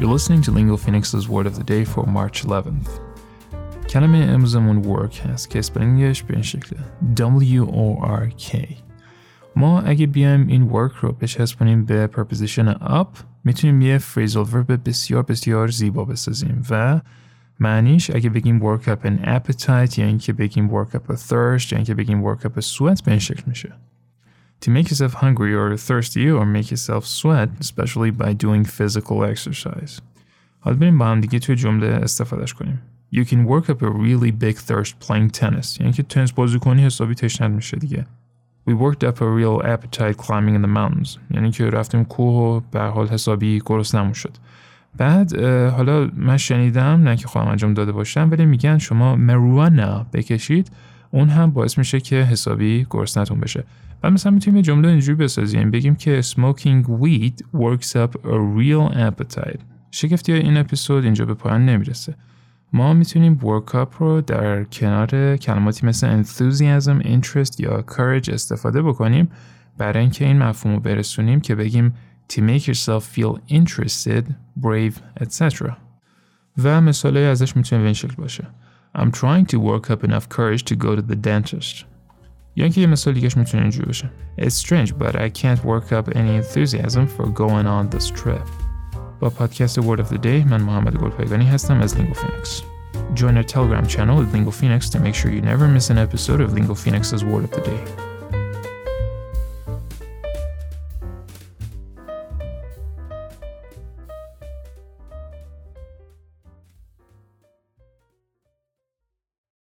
You're listening to Lingo Phoenix's Word of the Day for March 11th. کلمه امروزمون work هست که اسپلینگش به این شکله W-O-R-K ما اگه بیایم این work رو بچسبونیم به preposition up میتونیم یه phrasal verb بسیار بسیار زیبا بسازیم و معنیش اگه بگیم work up an appetite یا اینکه بگیم work up a thirst یا اینکه بگیم work up a sweat به این شکل میشه To make yourself hungry or thirsty or make yourself sweat especially by doing physical exercise حالا بریم با هم دیگه توی جمله استفادهش کنیم You can work up a really big thirst playing tennis یعنی که تنس بازی کنی حسابی تشنت میشه دیگه We worked up a real appetite climbing in the mountains یعنی که رفتیم کوه و به حال حسابی گرسنمون شد بعد حالا من شنیدم نه که خواهم انجام داده باشم ولی میگن شما مروانا بکشید اون هم باعث میشه که حسابی گرسنتون بشه. و مثلا می‌تونیم یه جمله اینجوری بسازیم بگیم که smoking weed works up a real appetite. شگفتی این اپیزود اینجا به پایان نمی‌رسه. ما می‌تونیم work up رو در کنار کلماتی مثل enthusiasm, interest یا courage استفاده بکنیم برای اینکه این مفهوم رو برسونیم که بگیم to make yourself feel interested, brave, etc. و مثاله ازش می‌تونه به این شکل باشه. I'm trying to work up enough courage to go to the dentist. یا اینکه یه مثال دیگهش میتونه اینجوری باشه It's strange but I can't work up any enthusiasm for going on this trip. با پادکست Word of the Day من محمد گلپایگانی هستم از Lingo Phoenix. Join our Telegram channel at Lingo Phoenix to make sure you never miss an episode of Lingo Phoenix's Word of the Day.